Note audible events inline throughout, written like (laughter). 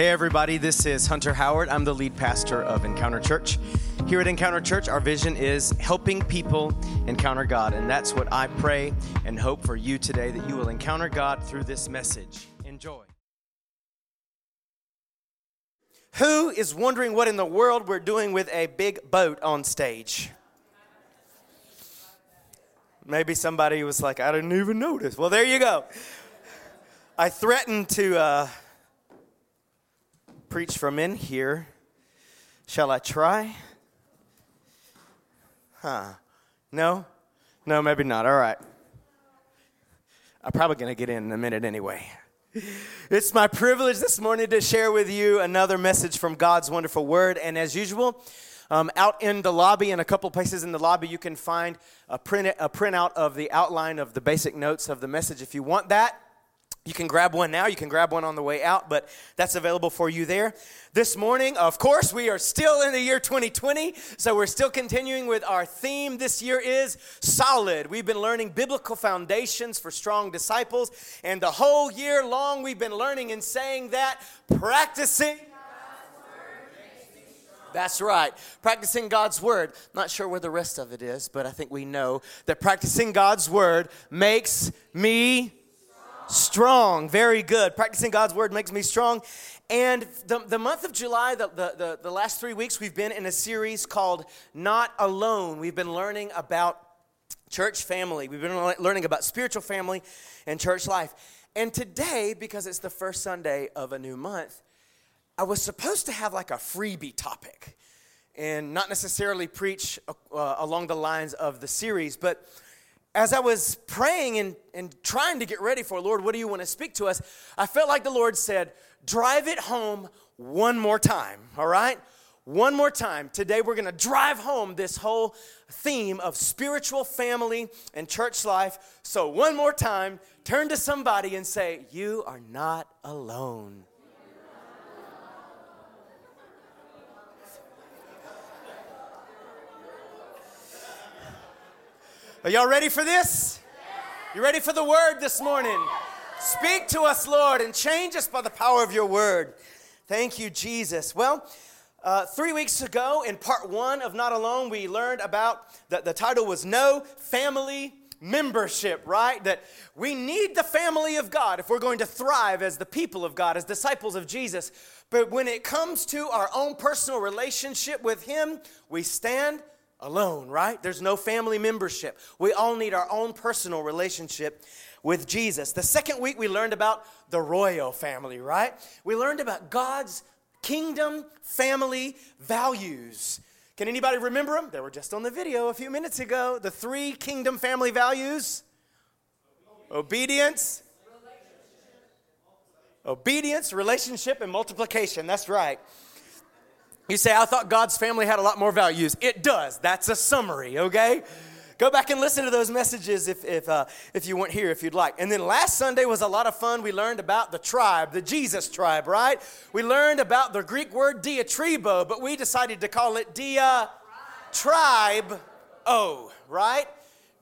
Hey, everybody, this is Hunter Howard. I'm the lead pastor of Encounter Church. Here at Encounter Church, our vision is helping people encounter God. And that's what I pray and hope for you today that you will encounter God through this message. Enjoy. Who is wondering what in the world we're doing with a big boat on stage? Maybe somebody was like, I didn't even notice. Well, there you go. I threatened to. Uh, preach from in here. Shall I try? Huh. No? No, maybe not. All right. I'm probably going to get in in a minute anyway. It's my privilege this morning to share with you another message from God's wonderful word. And as usual, um, out in the lobby, in a couple places in the lobby, you can find a, print, a printout of the outline of the basic notes of the message. If you want that, you can grab one now, you can grab one on the way out, but that's available for you there. This morning, of course, we are still in the year 2020, so we're still continuing with our theme this year is solid. We've been learning biblical foundations for strong disciples, and the whole year long we've been learning and saying that practicing that's right. Practicing God's word. Not sure where the rest of it is, but I think we know that practicing God's word makes me Strong, very good. Practicing God's word makes me strong. And the, the month of July, the, the, the, the last three weeks, we've been in a series called Not Alone. We've been learning about church family, we've been learning about spiritual family and church life. And today, because it's the first Sunday of a new month, I was supposed to have like a freebie topic and not necessarily preach uh, along the lines of the series, but as I was praying and, and trying to get ready for, Lord, what do you want to speak to us? I felt like the Lord said, drive it home one more time, all right? One more time. Today we're going to drive home this whole theme of spiritual family and church life. So, one more time, turn to somebody and say, You are not alone. Are y'all ready for this? You ready for the word this morning? Speak to us, Lord, and change us by the power of your word. Thank you, Jesus. Well, uh, three weeks ago, in part one of Not Alone, we learned about that the title was No Family Membership, right? That we need the family of God if we're going to thrive as the people of God, as disciples of Jesus. But when it comes to our own personal relationship with Him, we stand alone, right? There's no family membership. We all need our own personal relationship with Jesus. The second week, we learned about the royal family, right? We learned about God's kingdom family values. Can anybody remember them? They were just on the video a few minutes ago. The three kingdom family values obedience, obedience, relationship, and multiplication. That's right. You say, I thought God's family had a lot more values. It does. That's a summary, okay? Go back and listen to those messages if, if, uh, if you weren't here, if you'd like. And then last Sunday was a lot of fun. We learned about the tribe, the Jesus tribe, right? We learned about the Greek word diatribo, but we decided to call it dia tribe o, right?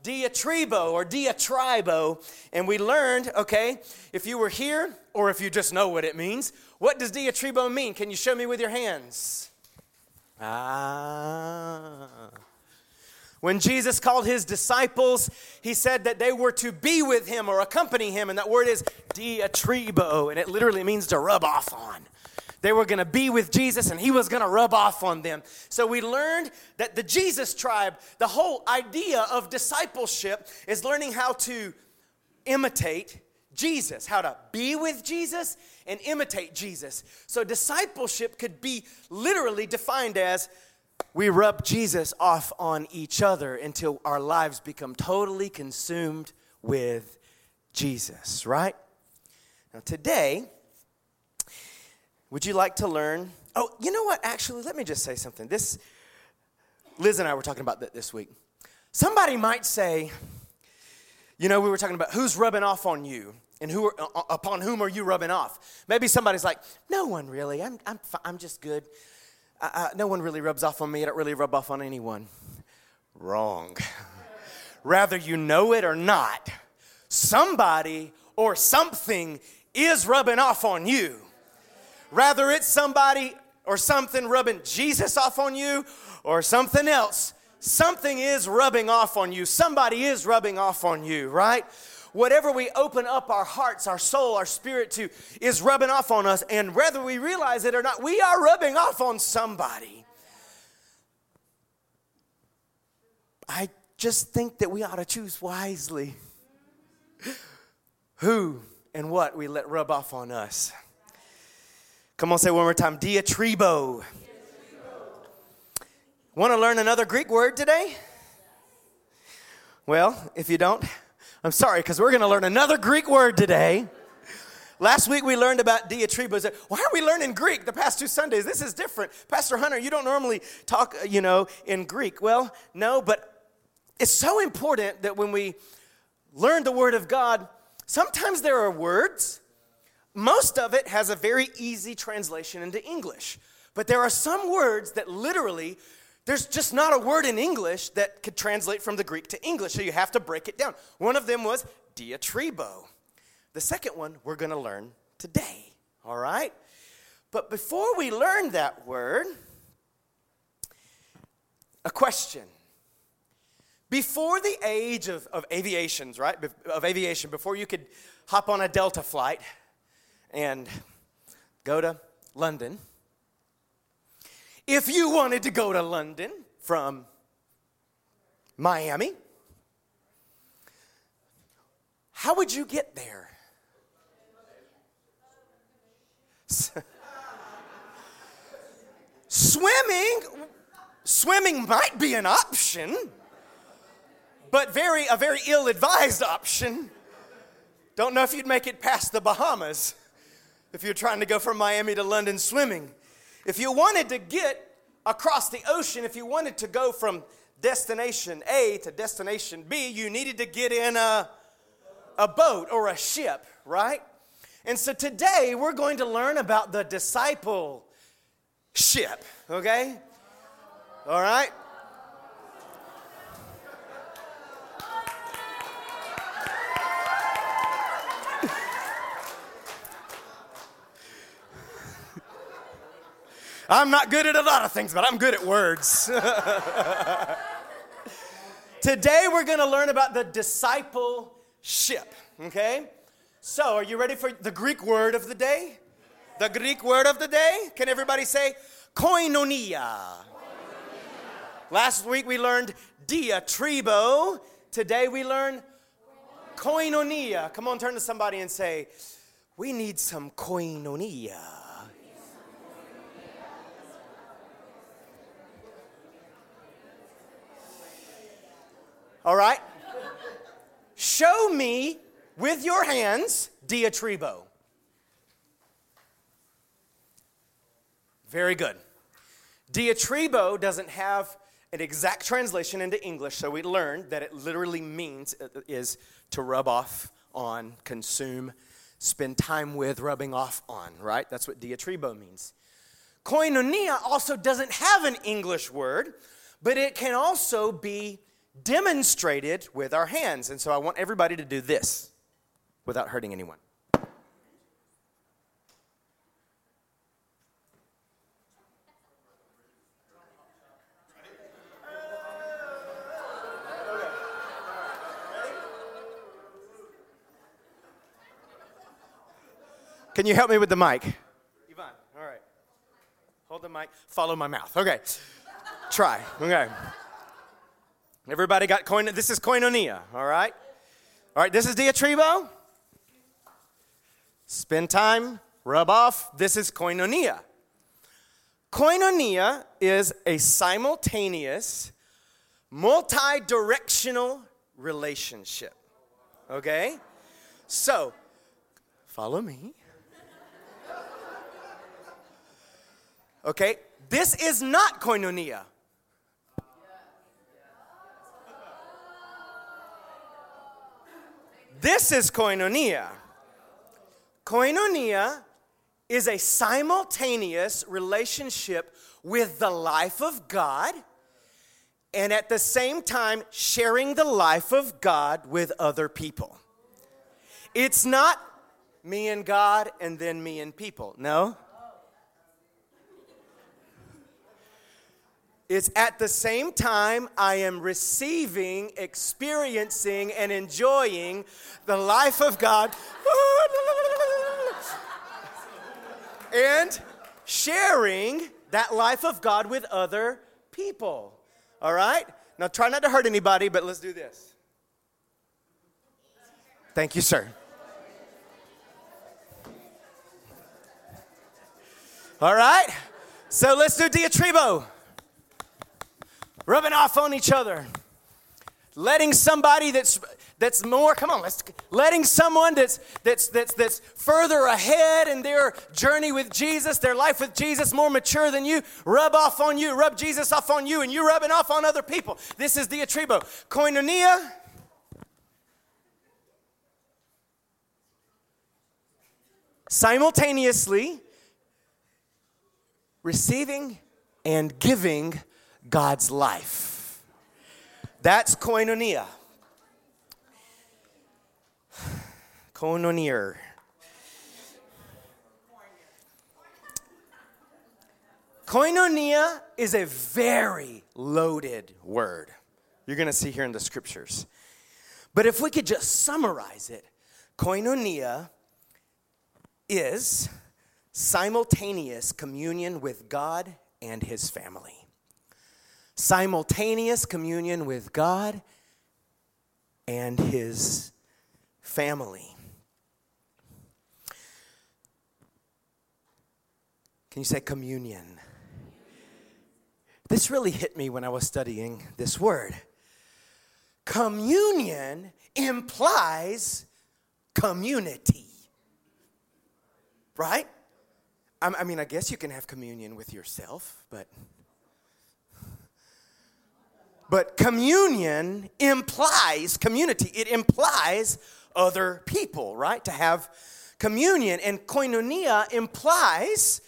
Diatribo or diatribo. And we learned, okay, if you were here or if you just know what it means, what does diatribo mean? Can you show me with your hands? Ah. When Jesus called his disciples, he said that they were to be with him or accompany him, and that word is diatribo, and it literally means to rub off on. They were going to be with Jesus, and he was going to rub off on them. So we learned that the Jesus tribe, the whole idea of discipleship is learning how to imitate Jesus, how to be with Jesus and imitate Jesus. So, discipleship could be literally defined as we rub Jesus off on each other until our lives become totally consumed with Jesus, right? Now, today, would you like to learn? Oh, you know what? Actually, let me just say something. This, Liz and I were talking about that this week. Somebody might say, you know, we were talking about who's rubbing off on you and who are, uh, uh, upon whom are you rubbing off? Maybe somebody's like, no one really. I'm, I'm, I'm just good. Uh, no one really rubs off on me. I don't really rub off on anyone. Wrong. (laughs) Rather you know it or not, somebody or something is rubbing off on you. Rather, it's somebody or something rubbing Jesus off on you or something else. Something is rubbing off on you. Somebody is rubbing off on you, right? Whatever we open up our hearts, our soul, our spirit to is rubbing off on us. And whether we realize it or not, we are rubbing off on somebody. I just think that we ought to choose wisely (laughs) who and what we let rub off on us. Come on, say one more time diatribo. Want to learn another Greek word today? Well, if you don't, I'm sorry, because we're going to learn another Greek word today. Last week we learned about diatribos. Why are we learning Greek the past two Sundays? This is different. Pastor Hunter, you don't normally talk, uh, you know, in Greek. Well, no, but it's so important that when we learn the Word of God, sometimes there are words. Most of it has a very easy translation into English. But there are some words that literally, there's just not a word in English that could translate from the Greek to English, so you have to break it down. One of them was diatribo. The second one we're going to learn today, all right? But before we learn that word, a question. Before the age of, of aviations, right? Of aviation, before you could hop on a Delta flight and go to London, if you wanted to go to London from Miami, how would you get there? (laughs) swimming swimming might be an option but very a very ill-advised option. Don't know if you'd make it past the Bahamas if you're trying to go from Miami to London swimming. If you wanted to get across the ocean, if you wanted to go from destination A to destination B, you needed to get in a, a boat or a ship, right? And so today we're going to learn about the disciple ship, okay? All right? I'm not good at a lot of things, but I'm good at words. (laughs) Today we're going to learn about the discipleship, okay? So, are you ready for the Greek word of the day? The Greek word of the day? Can everybody say koinonia? koinonia. Last week we learned diatribo. Today we learn koinonia. Come on, turn to somebody and say, We need some koinonia. All right? Show me with your hands diatribo. Very good. Diatribo doesn't have an exact translation into English, so we learned that it literally means uh, is to rub off on, consume, spend time with, rubbing off on, right? That's what diatribo means. Koinonia also doesn't have an English word, but it can also be demonstrated with our hands. And so I want everybody to do this without hurting anyone. Can you help me with the mic? Yvonne, all right. Hold the mic, follow my mouth. Okay. Try. Okay. Everybody got coin? This is koinonia, all right? All right, this is diatribo. Spend time, rub off. This is koinonia. Koinonia is a simultaneous, multi directional relationship. Okay? So, follow me. Okay? This is not koinonia. This is koinonia. Koinonia is a simultaneous relationship with the life of God and at the same time sharing the life of God with other people. It's not me and God and then me and people. No. Is at the same time I am receiving, experiencing, and enjoying the life of God. (laughs) and sharing that life of God with other people. All right? Now try not to hurt anybody, but let's do this. Thank you, sir. All right? So let's do diatribo. Rubbing off on each other. Letting somebody that's that's more come on let's letting someone that's that's that's that's further ahead in their journey with jesus their life with jesus more mature than you rub off on you rub jesus off on you and you rubbing off on other people. This is diatribo koinonia. Simultaneously receiving and giving God's life. That's koinonia. Koinonia. Koinonia is a very loaded word. You're going to see here in the scriptures. But if we could just summarize it, koinonia is simultaneous communion with God and his family. Simultaneous communion with God and his family. Can you say communion? This really hit me when I was studying this word. Communion implies community. Right? I mean, I guess you can have communion with yourself, but. But communion implies community. It implies other people, right? To have communion. And koinonia implies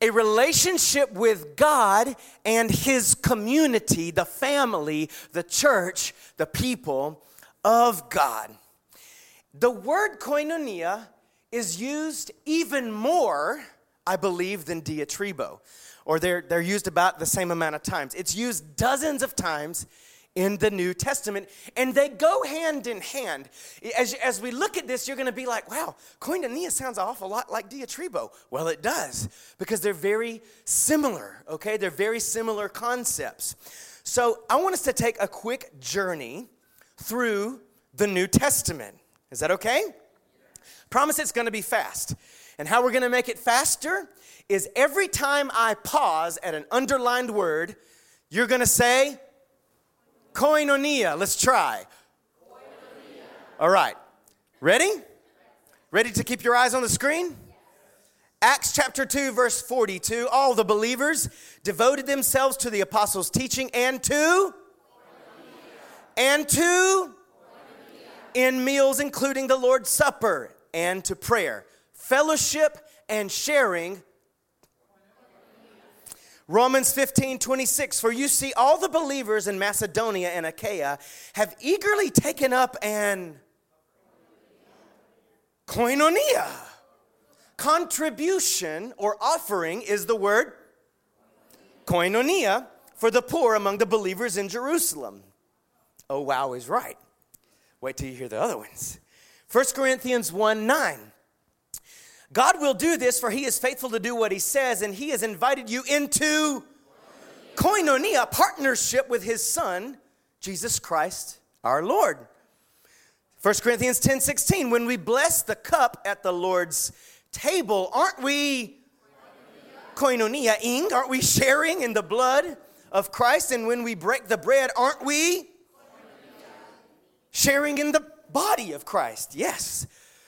a relationship with God and His community, the family, the church, the people of God. The word koinonia is used even more, I believe, than diatribo, or they're, they're used about the same amount of times. It's used dozens of times in the New Testament, and they go hand in hand. As, as we look at this, you're going to be like, wow, koinonia sounds an awful lot like diatribo. Well, it does, because they're very similar, okay? They're very similar concepts. So I want us to take a quick journey through the New Testament. Is that okay? Promise it's going to be fast. And how we're going to make it faster is every time I pause at an underlined word, you're going to say koinonia. Let's try. Koinonia. All right. Ready? Ready to keep your eyes on the screen? Acts chapter 2, verse 42. All the believers devoted themselves to the apostles' teaching and to and to in meals, including the Lord's Supper and to prayer, fellowship and sharing. Romans 15, 26. For you see, all the believers in Macedonia and Achaia have eagerly taken up an koinonia. Contribution or offering is the word koinonia for the poor among the believers in Jerusalem. Oh, wow, is right. Wait till you hear the other ones. 1 Corinthians 1 9. God will do this, for he is faithful to do what he says, and he has invited you into koinonia, partnership with his son, Jesus Christ our Lord. 1 Corinthians 10 16. When we bless the cup at the Lord's table, aren't we koinonia ing? Aren't we sharing in the blood of Christ? And when we break the bread, aren't we sharing in the body of Christ. Yes.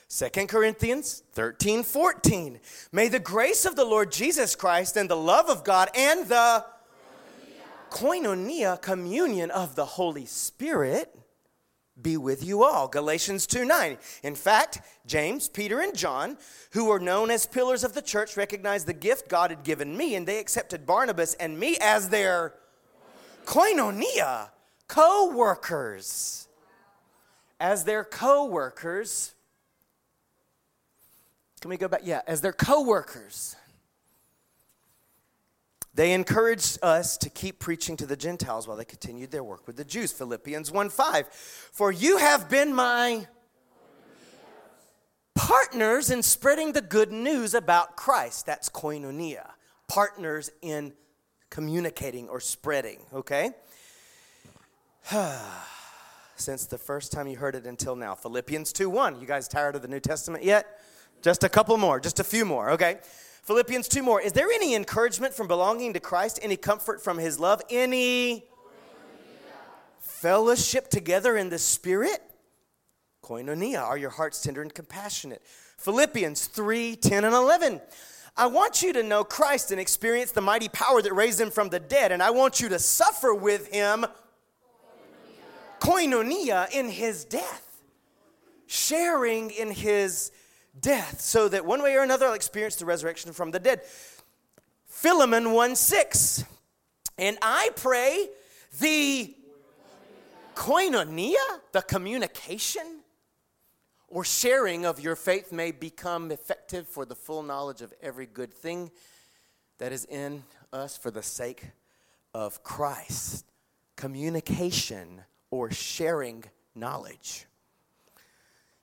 Second Corinthians 13, 14. May the grace of the Lord Jesus Christ and the love of God and the koinonia, communion of the Holy Spirit be with you all. Galatians 2 9. In fact, James, Peter, and John, who were known as pillars of the church, recognized the gift God had given me, and they accepted Barnabas and me as their koinonia, co workers as their co-workers can we go back yeah as their co-workers They encouraged us to keep preaching to the Gentiles while they continued their work with the Jews. Philippians 1 5. For you have been my partners in spreading the good news about Christ. That's koinonia. Partners in communicating or spreading, okay? (sighs) Since the first time you heard it until now. Philippians 2 1. You guys tired of the New Testament yet? Just a couple more, just a few more, okay? Philippians 2 more. Is there any encouragement from belonging to Christ? Any comfort from his love? Any fellowship together in the Spirit? Koinonia. Are your hearts tender and compassionate? Philippians 3 10 and 11. I want you to know Christ and experience the mighty power that raised him from the dead, and I want you to suffer with him koinonia in his death, sharing in his death, so that one way or another I'll experience the resurrection from the dead. Philemon 1 6. And I pray the koinonia, the communication or sharing of your faith may become effective for the full knowledge of every good thing that is in us for the sake of Christ. Communication or sharing knowledge.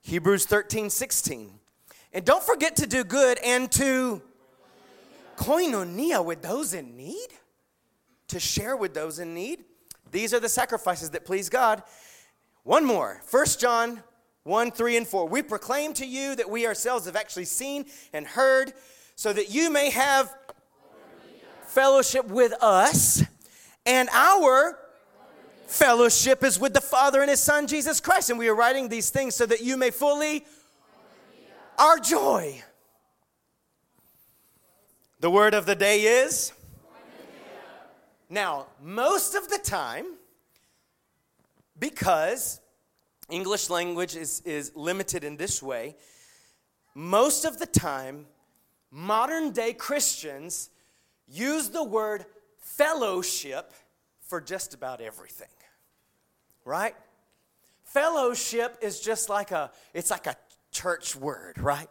Hebrews 13, 16. And don't forget to do good and to koinonia with those in need, to share with those in need. These are the sacrifices that please God. One more, 1 John 1, 3, and 4. We proclaim to you that we ourselves have actually seen and heard, so that you may have fellowship with us, and our fellowship is with the Father and His Son, Jesus Christ. And we are writing these things so that you may fully our joy. The word of the day is. Now, most of the time, because English language is, is limited in this way, most of the time, modern day Christians use the word fellowship for just about everything. Right? Fellowship is just like a it's like a church word, right?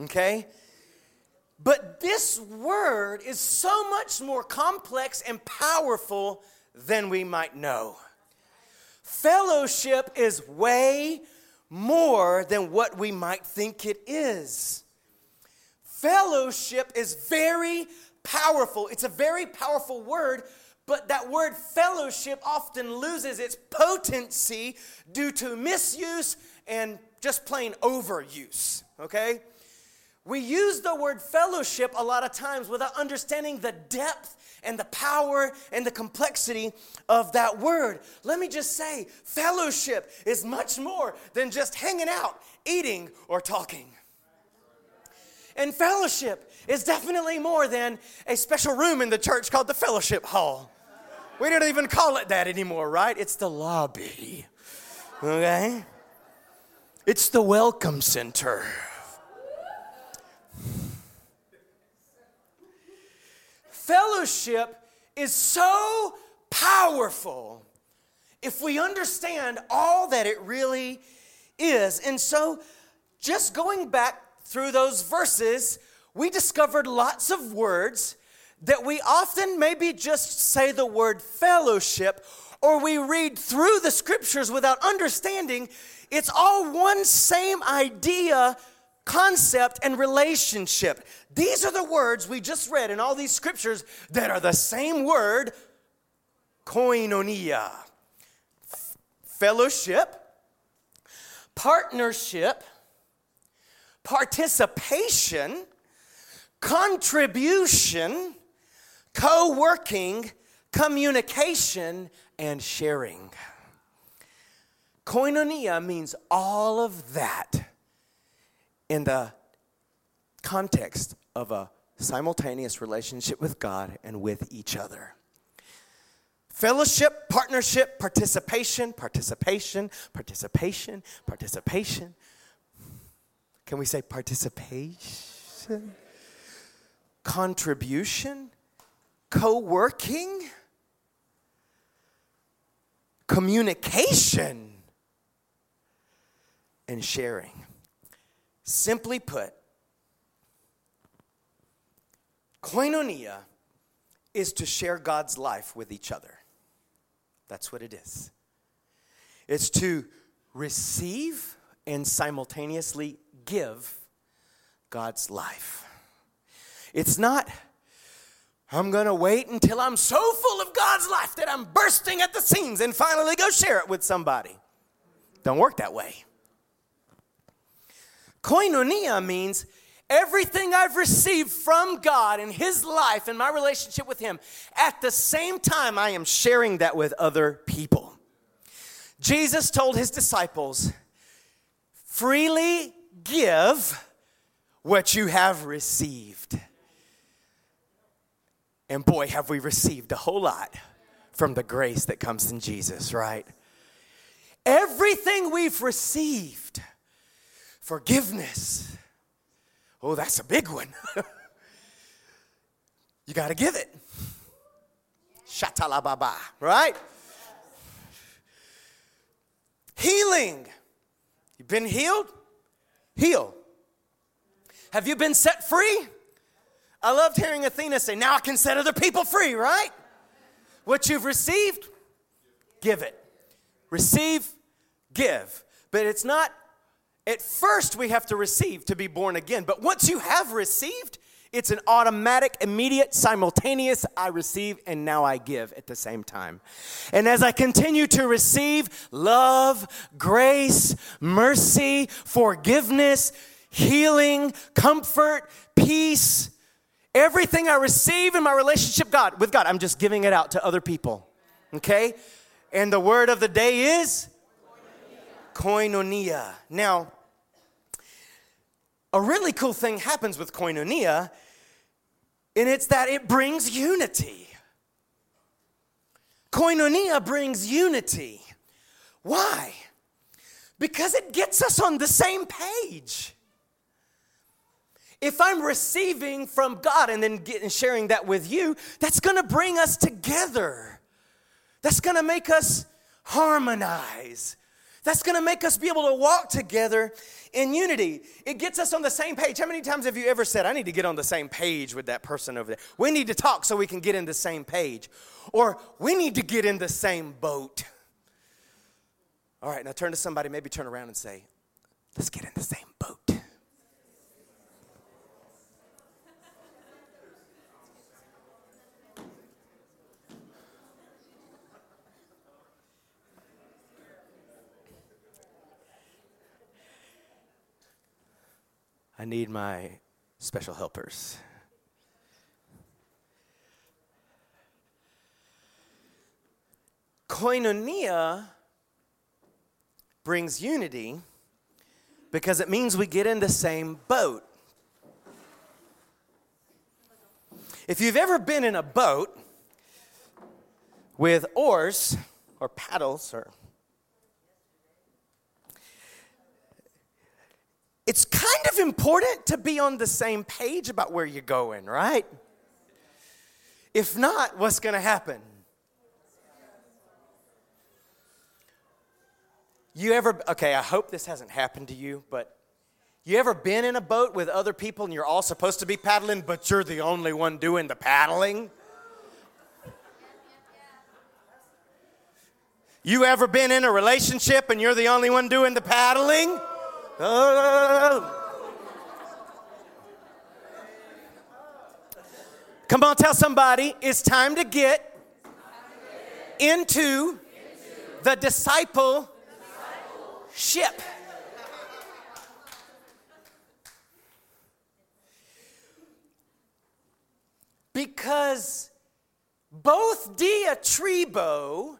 Okay? But this word is so much more complex and powerful than we might know. Fellowship is way more than what we might think it is. Fellowship is very powerful. It's a very powerful word, but that word fellowship often loses its potency due to misuse and just plain overuse, okay? We use the word fellowship a lot of times without understanding the depth and the power and the complexity of that word. Let me just say, fellowship is much more than just hanging out, eating, or talking. And fellowship is definitely more than a special room in the church called the fellowship hall. We don't even call it that anymore, right? It's the lobby. Okay? It's the welcome center. Fellowship is so powerful if we understand all that it really is. And so, just going back through those verses, we discovered lots of words that we often maybe just say the word fellowship or we read through the scriptures without understanding it's all one same idea, concept, and relationship. These are the words we just read in all these scriptures that are the same word koinonia. Fellowship, partnership, participation, contribution, co working, communication, and sharing. Koinonia means all of that in the context of a simultaneous relationship with God and with each other. Fellowship, partnership, participation, participation, participation, participation. Can we say participation? Contribution, co working, communication and sharing. Simply put, koinonia is to share God's life with each other. That's what it is. It's to receive and simultaneously give God's life. It's not, I'm going to wait until I'm so full of God's life that I'm bursting at the seams and finally go share it with somebody. Don't work that way. Koinonia means everything I've received from God in His life and my relationship with Him, at the same time, I am sharing that with other people. Jesus told His disciples, freely give what you have received. And boy, have we received a whole lot from the grace that comes in Jesus, right? Everything we've received, forgiveness, oh, that's a big one. (laughs) you got to give it. Shatalababa, right? Healing. You've been healed? Heal. Have you been set free? I loved hearing Athena say, Now I can set other people free, right? What you've received, give it. Receive, give. But it's not, at first, we have to receive to be born again. But once you have received, it's an automatic, immediate, simultaneous I receive and now I give at the same time. And as I continue to receive love, grace, mercy, forgiveness, healing, comfort, peace, everything I receive in my relationship God with God, I'm just giving it out to other people. Okay? And the word of the day is koinonia. Now, a really cool thing happens with koinonia, and it's that it brings unity. Koinonia brings unity. Why? Because it gets us on the same page if I'm receiving from God and then sharing that with you, that's to bring us together. That's to make us harmonize. That's going to make us be able to walk together in unity. It gets us on the same page. How many times have you ever said, I need to get on the same page with that person over there? We need to talk so we can get in the same page. Or we need to get in the same boat. All right, now turn to somebody, maybe turn around and say, Let's get in the same boat. I need my special helpers. Koinonia brings unity because it means we get in the same boat. If you've ever been in a boat with oars or paddles or it's kind of important to be on the same page about where you're going, right? If not, what's going to happen? You ever, okay, I hope this hasn't happened to you, but you ever been in a boat with other people and you're all supposed to be paddling, but you're the only one doing the paddling? You ever been in a relationship and you're the only one doing the paddling? Uh, Come on, tell somebody it's time to get into the disciple ship. Because both diatribo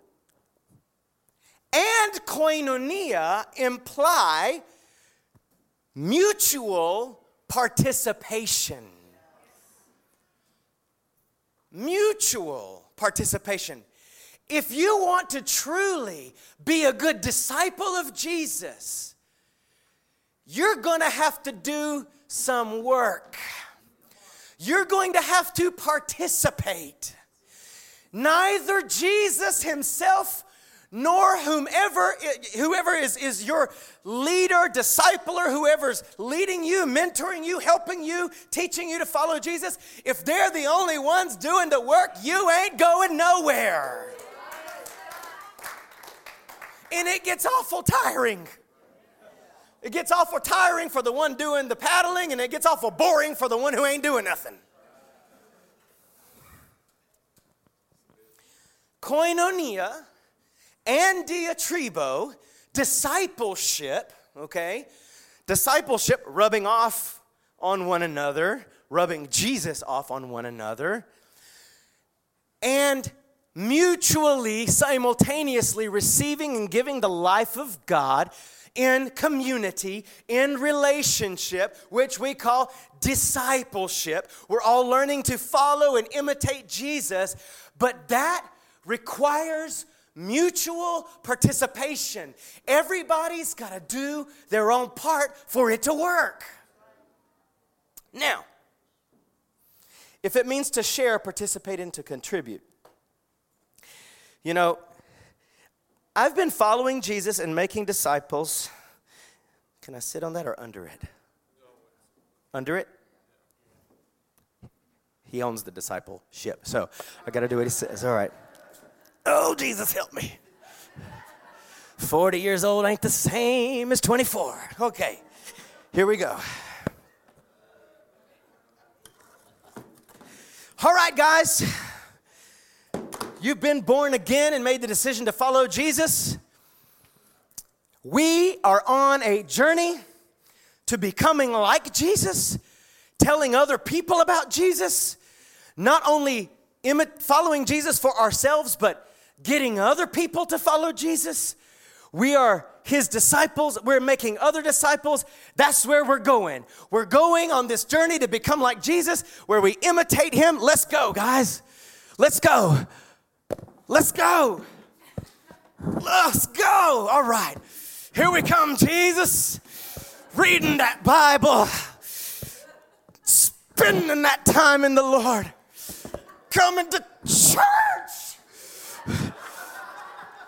and koinonia imply mutual participation. Mutual participation. If you want to truly be a good disciple of Jesus, you're going to have to do some work. You're going to have to participate. Neither Jesus himself nor whomever whoever is, is your leader discipler whoever's leading you mentoring you helping you teaching you to follow jesus if they're the only ones doing the work you ain't going nowhere. And it gets awful tiring. It gets awful tiring for the one doing the paddling and it gets awful boring for the one who ain't doing nothing. Koinonia and diatribo, discipleship, okay? Discipleship, rubbing off on one another, rubbing Jesus off on one another, and mutually, simultaneously receiving and giving the life of God in community, in relationship, which we call discipleship. We're all learning to follow and imitate Jesus, but that requires mutual participation. Everybody's got to do their own part for it to work. Now, if it means to share, participate, and to contribute, you know, I've been following Jesus and making disciples. Can I sit on that or under it? Under it? He owns the discipleship. So I got to do what he says. All right. Oh, Jesus, help me. 40 years old ain't the same as 24. Okay, here we go. All right, guys. You've been born again and made the decision to follow Jesus. We are on a journey to becoming like Jesus, telling other people about Jesus, not only following Jesus for ourselves, but getting other people to follow Jesus. We are his disciples. We're making other disciples. That's where we're going. We're going on this journey to become like Jesus, where we imitate him. Let's go, guys. Let's go. Let's go. Let's go. All right. Here we come, Jesus. Reading that Bible, spending that time in the Lord, coming to church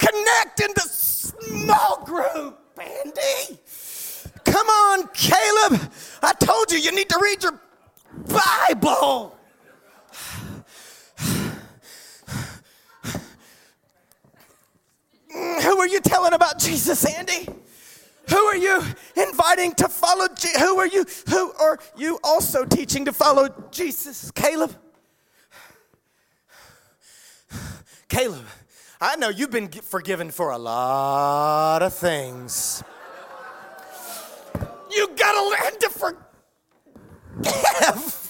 connect into small group, Andy. Come on, Caleb. I told you you need to read your Bible. Who are you telling about Jesus, Andy? Who are you inviting to follow? Je- who are you? Who are you also teaching to follow Jesus, Caleb? Caleb, I know you've been forgiven for a lot of things. You gotta learn to forgive.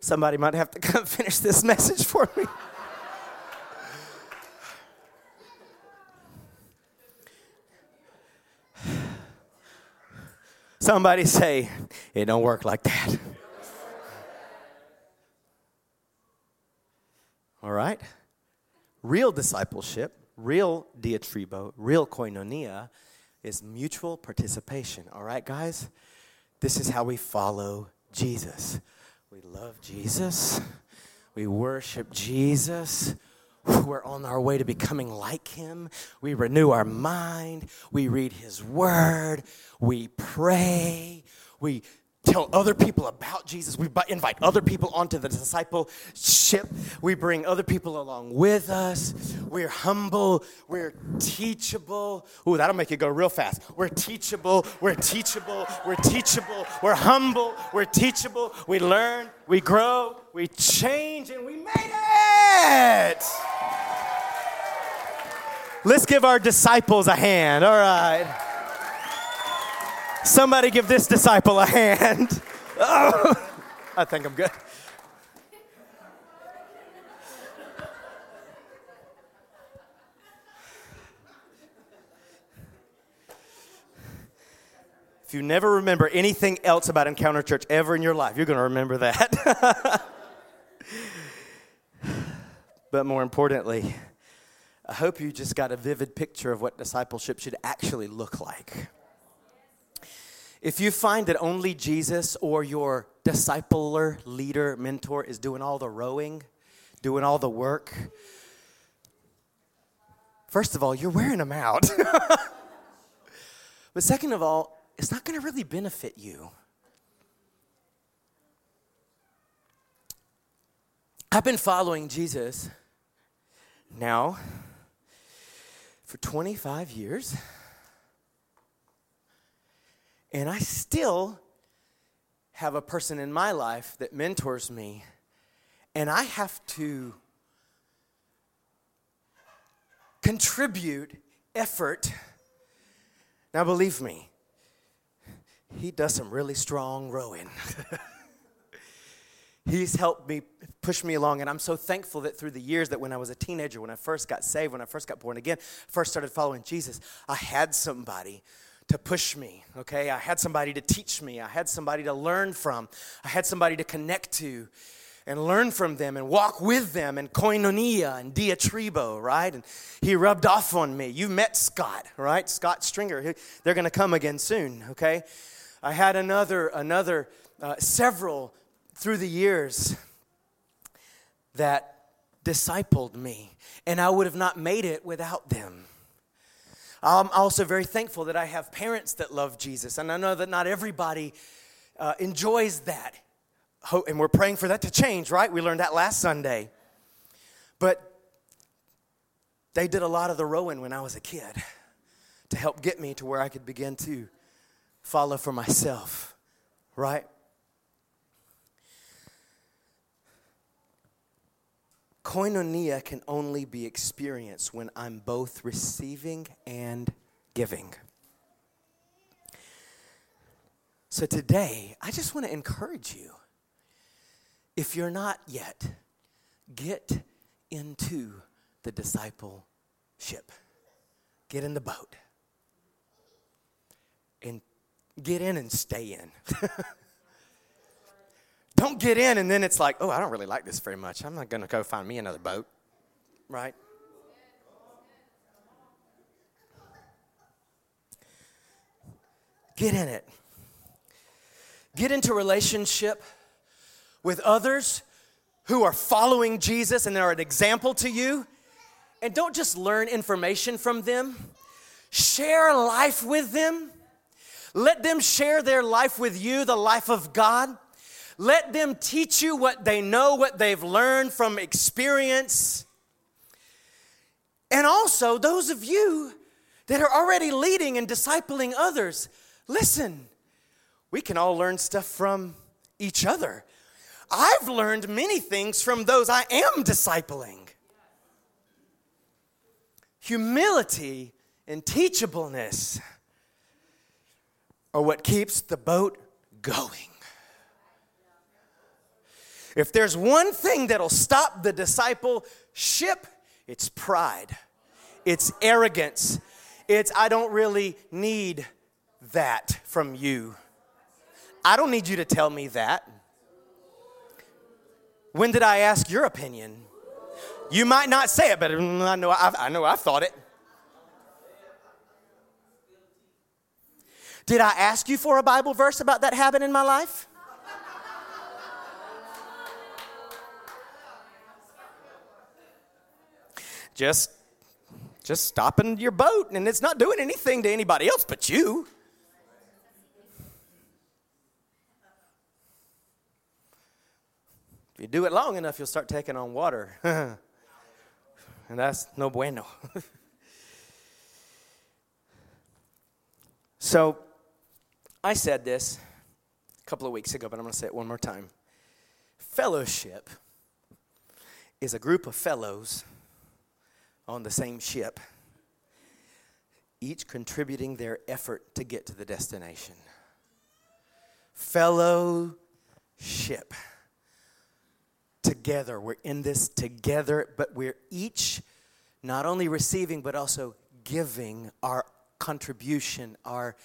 Somebody might have to come (laughs) finish this message for me. Somebody say, it don't work like that. All right? Real discipleship, real diatribo, real koinonia is mutual participation. All right, guys? This is how we follow Jesus. We love Jesus. We worship Jesus. We're on our way to becoming like him. We renew our mind. We read his word. We pray. We tell other people about Jesus. We invite other people onto the discipleship. We bring other people along with us. We're humble. We're teachable. Ooh, that'll make it go real fast. We're teachable. We're teachable. We're teachable. We're humble. We're teachable. We learn. We grow. We change, and we made it. Let's give our disciples a hand. All right. Somebody give this disciple a hand. Oh, (laughs) I think I'm good. If you never remember anything else about Encounter Church ever in your life, you're going to remember that. (laughs) but more importantly, I hope you just got a vivid picture of what discipleship should actually look like. If you find that only Jesus or your discipler, leader, mentor is doing all the rowing, doing all the work. First of all, you're wearing them out. (laughs) but second of all, it's not going to really benefit you. I've been following Jesus now for 25 years, and I still have a person in my life that mentors me, and I have to contribute effort. Now, believe me, he does some really strong rowing. (laughs) He's helped me push me along, and I'm so thankful that through the years that when I was a teenager, when I first got saved, when I first got born again, first started following Jesus, I had somebody to push me, okay? I had somebody to teach me, I had somebody to learn from, I had somebody to connect to and learn from them and walk with them and koinonia and diatribo, right? And he rubbed off on me. You met Scott, right? Scott Stringer. They're going to come again soon, okay? I had another, another, uh, several through the years that discipled me, and I would have not made it without them. I'm also very thankful that I have parents that love Jesus, and I know that not everybody uh, enjoys that. And we're praying for that to change, right? We learned that last Sunday. But they did a lot of the rowing when I was a kid to help get me to where I could begin to follow for myself, right? Koinonia can only be experienced when I'm both receiving and giving. So today, I just want to encourage you. If you're not yet, get into the discipleship. Get in the boat. And get in and stay in. (laughs) Don't get in and then it's like, oh, I don't really like this very much. I'm not going to go find me another boat, right? Get in it. Get into relationship with others who are following Jesus and they're an example to you. And don't just learn information from them, share life with them. Let them share their life with you, the life of God. Let them teach you what they know, what they've learned from experience. And also, those of you that are already leading and discipling others, listen, we can all learn stuff from each other. I've learned many things from those I am discipling. Humility and teachableness are what keeps the boat going. If there's one thing that'll stop the discipleship, it's pride, it's arrogance, it's I don't really need that from you. I don't need you to tell me that. When did I ask your opinion? You might not say it, but mm, I know I've, I know I've thought it. Did I ask you for a Bible verse about that habit in my life? Just just stopping your boat and it's not doing anything to anybody else but you. If you do it long enough, you'll start taking on water. (laughs) and that's no bueno. (laughs) so, I said this a couple of weeks ago, but I'm going to say it one more time. Fellowship is a group of fellows on the same ship, each contributing their effort to get to the destination. Fellowship. Together. We're in this together, but we're each not only receiving, but also giving our contribution, our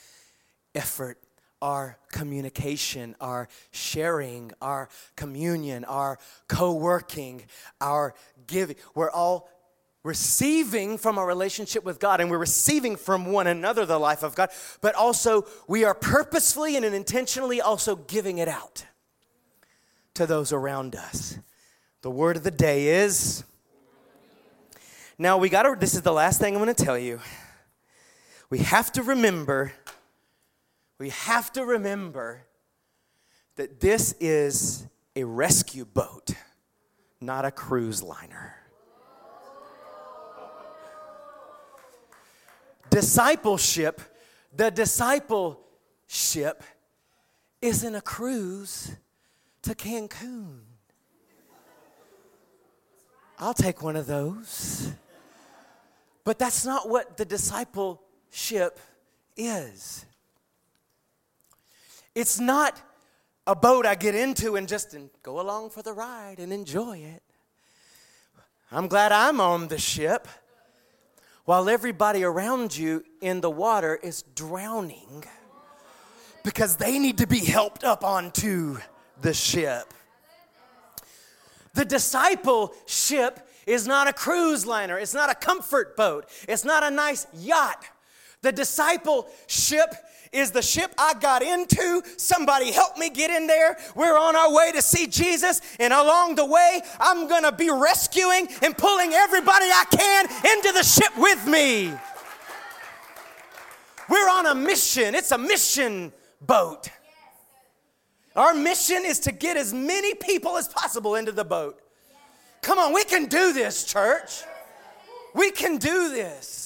effort, our communication, our sharing, our communion, our co working, our giving. We're all receiving from our relationship with God and we're receiving from one another the life of God, but also we are purposefully and intentionally also giving it out to those around us. The word of the day is. Now we got to, this is the last thing I'm going to tell you. We have to remember, we have to remember that this is a rescue boat, not a cruise liner. Discipleship, the discipleship isn't a cruise to Cancun. I'll take one of those. But that's not what the discipleship is. It's not a boat I get into and just go along for the ride and enjoy it. I'm glad I'm on the ship while everybody around you in the water is drowning because they need to be helped up onto the ship. The discipleship is not a cruise liner, it's not a comfort boat, it's not a nice yacht. The discipleship is the ship I got into. Somebody help me get in there. We're on our way to see Jesus, and along the way, I'm gonna be rescuing and pulling everybody I can into the ship with me. We're on a mission, it's a mission boat. Our mission is to get as many people as possible into the boat. Come on, we can do this, church. We can do this.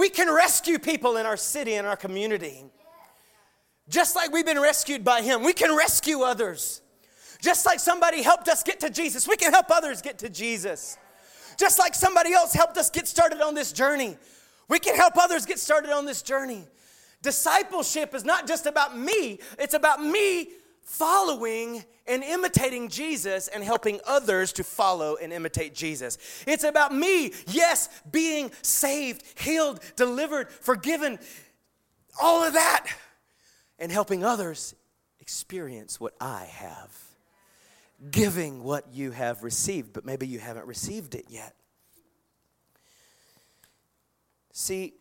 We can rescue people in our city and our community. Just like we've been rescued by Him, we can rescue others. Just like somebody helped us get to Jesus, we can help others get to Jesus. Just like somebody else helped us get started on this journey, we can help others get started on this journey. Discipleship is not just about me, it's about me following and imitating Jesus and helping others to follow and imitate Jesus. It's about me, yes, being saved, healed, delivered, forgiven, all of that, and helping others experience what I have. Giving what you have received, but maybe you haven't received it yet. See,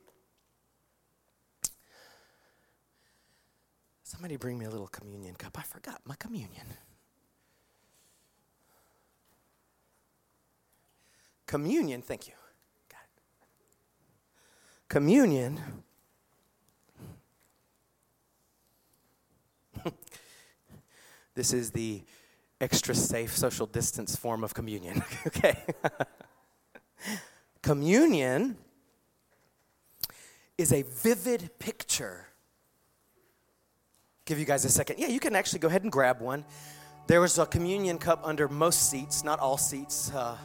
Somebody bring me a little communion cup. I forgot my communion. Communion, thank you. Got it. Communion. (laughs) this is the extra safe social distance form of communion. (laughs) okay. (laughs) communion is a vivid picture give you guys a second. Yeah, you can actually go ahead and grab one. There was a communion cup under most seats, not all seats, uh,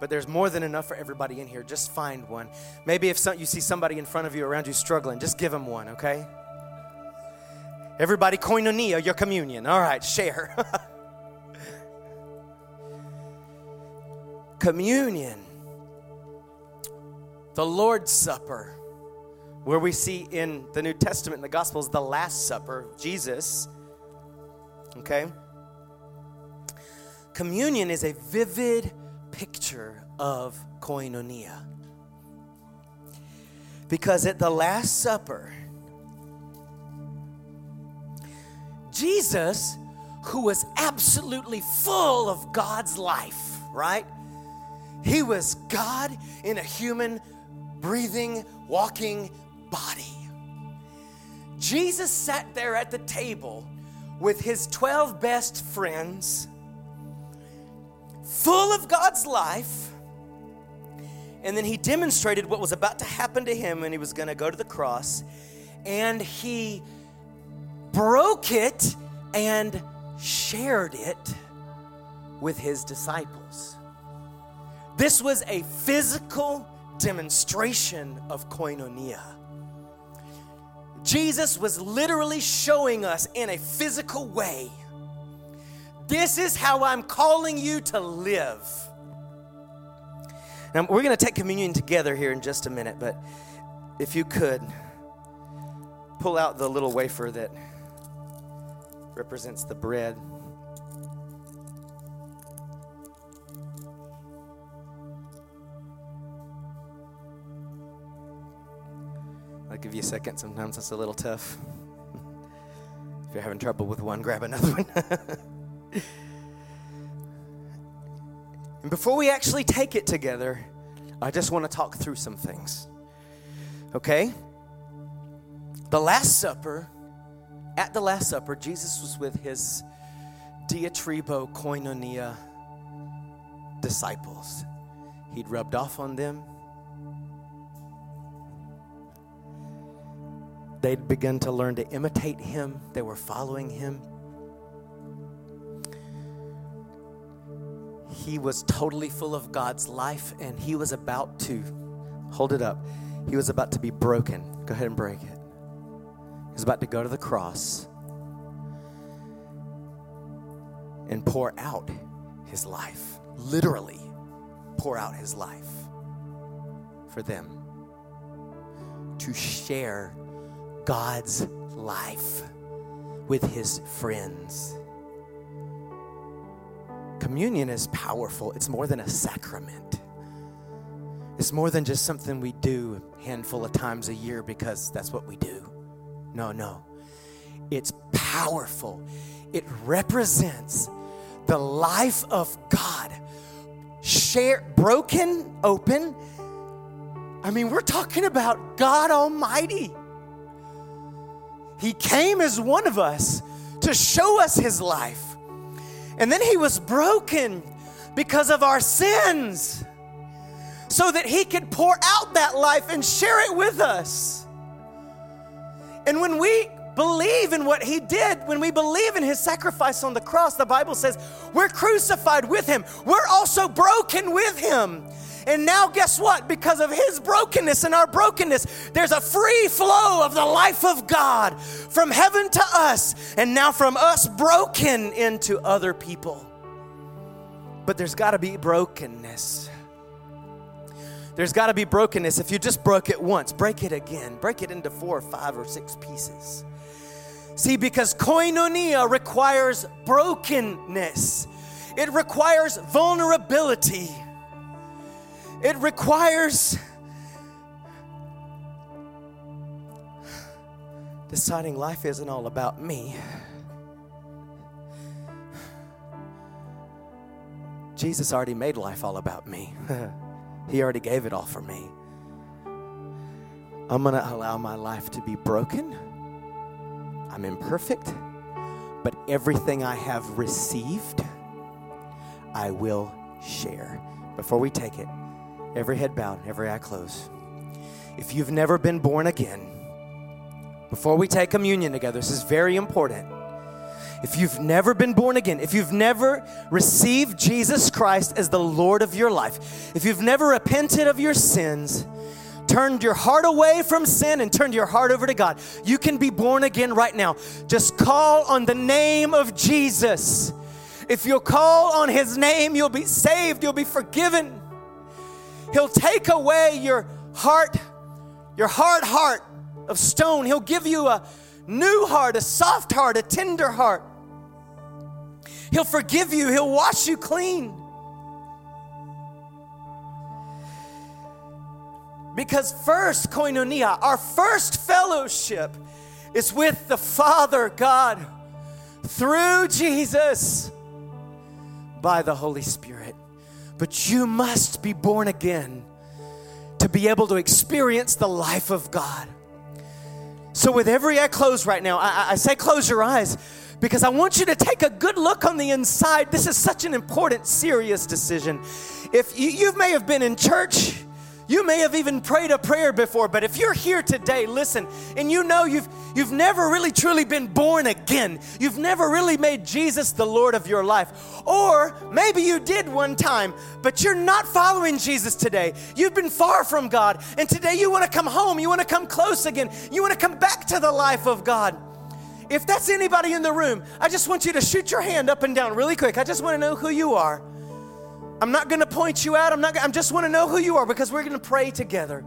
but there's more than enough for everybody in here. Just find one. Maybe if some, you see somebody in front of you around you struggling, just give them one, okay? Everybody, koinonia, your communion. All right, share. (laughs) communion, the Lord's Supper where we see in the New Testament, in the Gospels, the Last Supper, Jesus. Okay? Communion is a vivid picture of koinonia. Because at the Last Supper, Jesus, who was absolutely full of God's life, right? He was God in a human, breathing, walking body. Jesus sat there at the table with his 12 best friends, full of God's life. And then he demonstrated what was about to happen to him when he was going to go to the cross. And he broke it and shared it with his disciples. This was a physical demonstration of koinonia. Jesus was literally showing us in a physical way this is how I'm calling you to live. Now, we're going to take communion together here in just a minute, but if you could pull out the little wafer that represents the bread. I'll give you a second. Sometimes that's a little tough. if you're having trouble with one, grab another one. (laughs) And before we actually take it together, I just want to talk through some things. Okay? The Last Supper, at the Last Supper, Jesus was with his diatribo koinonia disciples. He'd rubbed off on them. They'd begun to learn to imitate him, they were following him. He was totally full of God's life, and he was about to, hold it up, he was about to be broken. Go ahead and break it. He was about to go to the cross and pour out his life, literally pour out his life for them to share God's life with his friends. Communion is powerful, it's more than a sacrament. It's more than just something we do a handful of times a year because that's what we do. No, no. It's powerful. It represents the life of God share broken open. I mean, we're talking about God Almighty. He came as one of us to show us his life. And then he was broken because of our sins so that he could pour out that life and share it with us. And when we believe in what he did, when we believe in his sacrifice on the cross, the Bible says we're crucified with him. We're also broken with him. And now, guess what? Because of his brokenness and our brokenness, there's a free flow of the life of God from heaven to us, and now from us broken into other people. But there's got to be brokenness. There's got to be brokenness. If you just broke it once, break it again. Break it into four or five or six pieces. See, because koinonia requires brokenness, it requires vulnerability, it requires deciding life isn't all about me. Jesus already made life all about me. (laughs) he already gave it all for me. I'm going to allow my life to be broken I'm imperfect, but everything I have received, I will share. Before we take it, every head bowed, every eye closed. If you've never been born again, before we take communion together, this is very important. If you've never been born again, if you've never received Jesus Christ as the Lord of your life, if you've never repented of your sins, turned your heart away from sin and turned your heart over to God, you can be born again right now. Just call on the name of Jesus. If you'll call on his name, you'll be saved, you'll be forgiven. He'll take away your heart, your hard heart of stone. He'll give you a new heart, a soft heart, a tender heart. He'll forgive you, he'll wash you clean. Because first, koinonia, our first fellowship is with the Father God through Jesus by the Holy Spirit. But you must be born again to be able to experience the life of God. So, with every eye closed right now, I, I, say close your eyes because I want you to take a good look on the inside. This is such an important, serious decision. If you, you may have been in church, you may have even prayed a prayer before, but if you're here today, listen, and you know you've you've never really truly been born again. You've never really made Jesus the Lord of your life. Or maybe you did one time, but you're not following Jesus today. You've been far from God, and today you want to come home, you want to come close again. You want to come back to the life of God. If that's anybody in the room, I just want you to shoot your hand up and down really quick. I just want to know who you are. I'm not going to point you out. I'm not I just want to know who you are because we're going to pray together.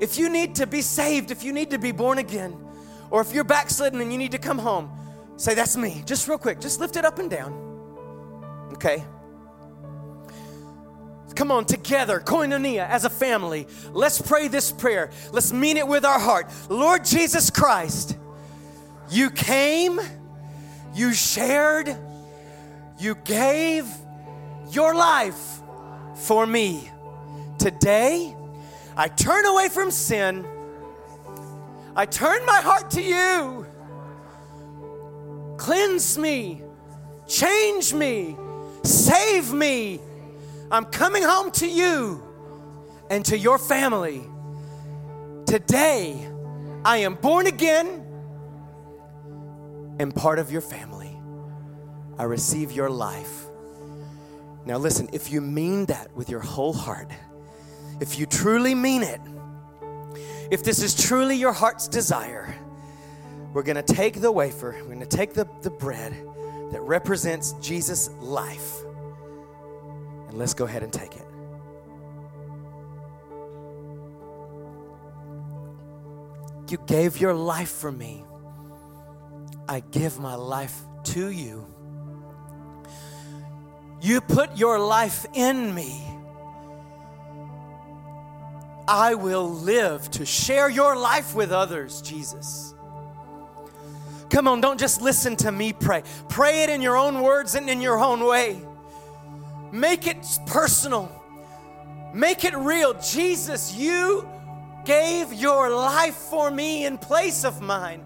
If you need to be saved, if you need to be born again, or if you're backslidden and you need to come home, say that's me. Just real quick. Just lift it up and down. Okay? Come on, together, koinonia, as a family, let's pray this prayer. Let's mean it with our heart. Lord Jesus Christ, you came, you shared, you gave, your life for me. Today, I turn away from sin. I turn my heart to you. Cleanse me, change me, save me. I'm coming home to you and to your family. Today, I am born again and part of your family. I receive your life. Now, listen, if you mean that with your whole heart, if you truly mean it, if this is truly your heart's desire, we're going to take the wafer, we're going to take the, the bread that represents Jesus' life, and let's go ahead and take it. You gave your life for me. I give my life to you. You put your life in me. I will live to share your life with others, Jesus. Come on, don't just listen to me pray. Pray it in your own words and in your own way. Make it personal, make it real. Jesus, you gave your life for me in place of mine.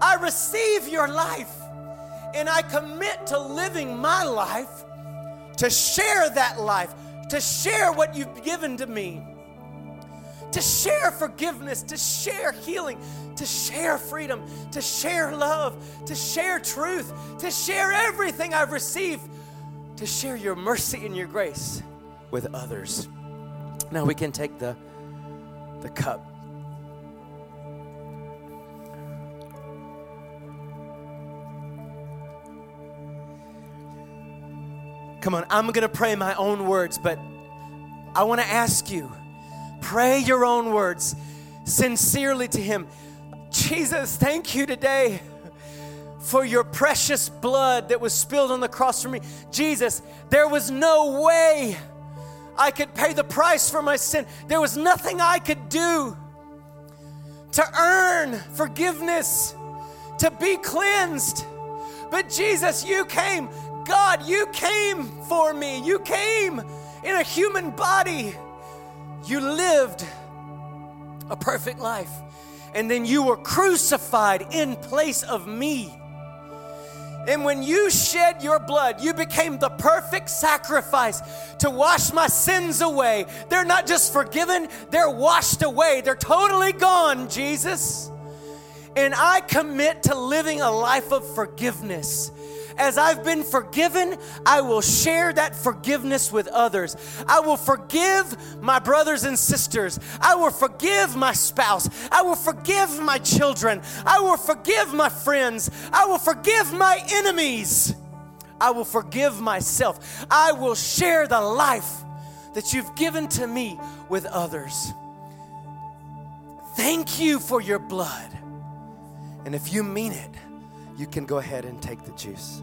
I receive your life and I commit to living my life to share that life, to share what you've given to me, to share forgiveness, to share healing, to share freedom, to share love, to share truth, to share everything I've received, to share your mercy and your grace with others. Now we can take the the cup. Come on, I'm going to pray my own words, but I want to ask you pray your own words sincerely to Him. Jesus, thank you today for your precious blood that was spilled on the cross for me. Jesus, there was no way I could pay the price for my sin. There was nothing I could do to earn forgiveness, to be cleansed. But Jesus, you came. God, you came for me. You came in a human body. You lived a perfect life. And then you were crucified in place of me. And when you shed your blood, you became the perfect sacrifice to wash my sins away. They're not just forgiven, they're washed away. They're totally gone, Jesus. And I commit to living a life of forgiveness as I've been forgiven, I will share that forgiveness with others. I will forgive my brothers and sisters. I will forgive my spouse. I will forgive my children. I will forgive my friends. I will forgive my enemies. I will forgive myself. I will share the life that you've given to me with others. Thank you for your blood. And if you mean it, you can go ahead and take the juice.